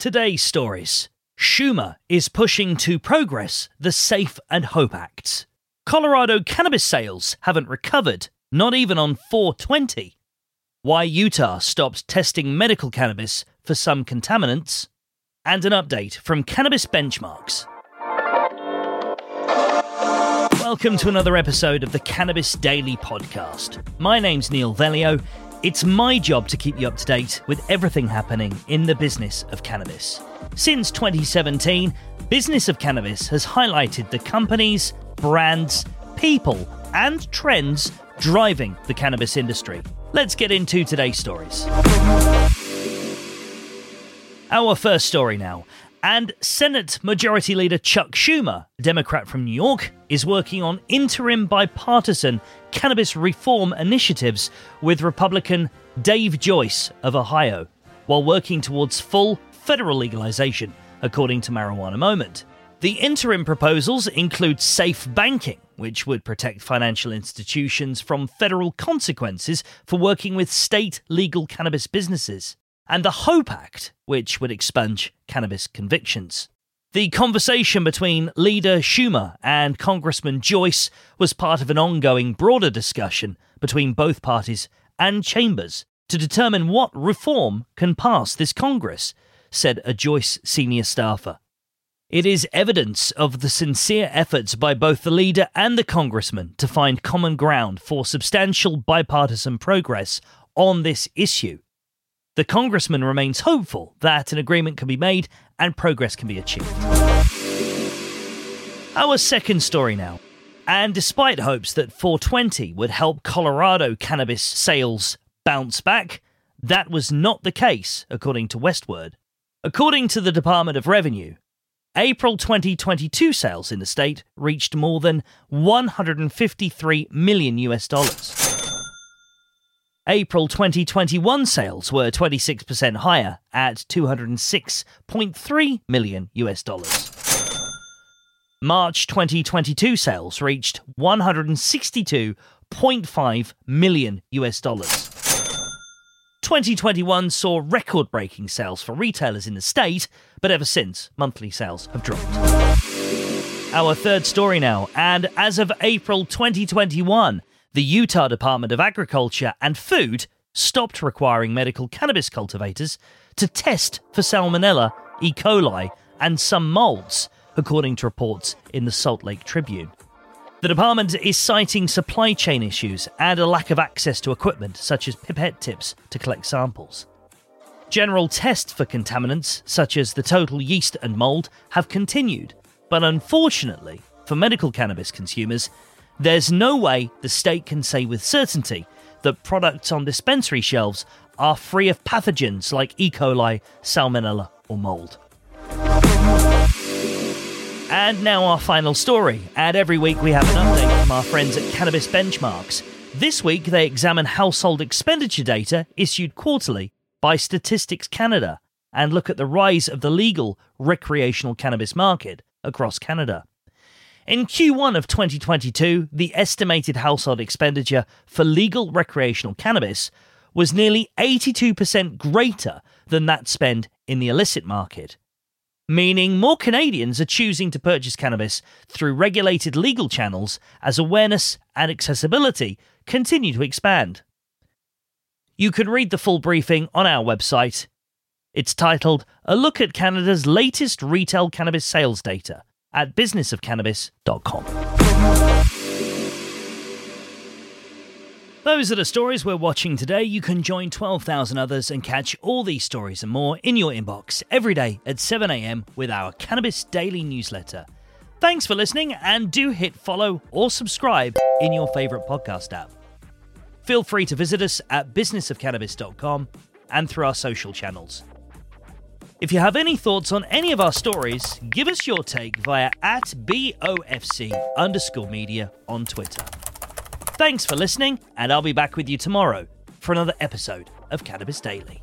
Today's stories Schumer is pushing to progress the Safe and Hope Acts. Colorado cannabis sales haven't recovered, not even on 420. Why Utah stopped testing medical cannabis for some contaminants. And an update from Cannabis Benchmarks. Welcome to another episode of the Cannabis Daily Podcast. My name's Neil Velio. It's my job to keep you up to date with everything happening in the business of cannabis. Since 2017, Business of Cannabis has highlighted the companies, brands, people, and trends driving the cannabis industry. Let's get into today's stories. Our first story now. And Senate Majority Leader Chuck Schumer, a Democrat from New York, is working on interim bipartisan cannabis reform initiatives with Republican Dave Joyce of Ohio, while working towards full federal legalization, according to Marijuana Moment. The interim proposals include safe banking, which would protect financial institutions from federal consequences for working with state legal cannabis businesses and the HOPE Act, which would expunge cannabis convictions. The conversation between leader Schumer and Congressman Joyce was part of an ongoing broader discussion between both parties and chambers to determine what reform can pass this Congress, said a Joyce senior staffer. It is evidence of the sincere efforts by both the leader and the congressman to find common ground for substantial bipartisan progress on this issue, the congressman remains hopeful that an agreement can be made and progress can be achieved. Our second story now. And despite hopes that 420 would help Colorado cannabis sales bounce back, that was not the case, according to Westword. According to the Department of Revenue, April 2022 sales in the state reached more than 153 million US dollars. April 2021 sales were 26% higher at 206.3 million US dollars. March 2022 sales reached 162.5 million US dollars. 2021 saw record breaking sales for retailers in the state, but ever since, monthly sales have dropped. Our third story now, and as of April 2021, the Utah Department of Agriculture and Food stopped requiring medical cannabis cultivators to test for Salmonella, E. coli, and some molds, according to reports in the Salt Lake Tribune. The department is citing supply chain issues and a lack of access to equipment such as pipette tips to collect samples. General tests for contaminants, such as the total yeast and mold, have continued, but unfortunately, for medical cannabis consumers, there's no way the state can say with certainty that products on dispensary shelves are free of pathogens like E. coli, salmonella, or mold. And now our final story. And every week we have an update from our friends at Cannabis Benchmarks. This week they examine household expenditure data issued quarterly by Statistics Canada and look at the rise of the legal recreational cannabis market across Canada. In Q1 of 2022, the estimated household expenditure for legal recreational cannabis was nearly 82% greater than that spent in the illicit market, meaning more Canadians are choosing to purchase cannabis through regulated legal channels as awareness and accessibility continue to expand. You can read the full briefing on our website. It's titled A Look at Canada's Latest Retail Cannabis Sales Data at businessofcannabis.com. Those are the stories we're watching today. You can join 12,000 others and catch all these stories and more in your inbox every day at 7am with our Cannabis Daily newsletter. Thanks for listening and do hit follow or subscribe in your favourite podcast app. Feel free to visit us at businessofcannabis.com and through our social channels. If you have any thoughts on any of our stories, give us your take via at BOFC underscore media on Twitter. Thanks for listening, and I'll be back with you tomorrow for another episode of Cannabis Daily.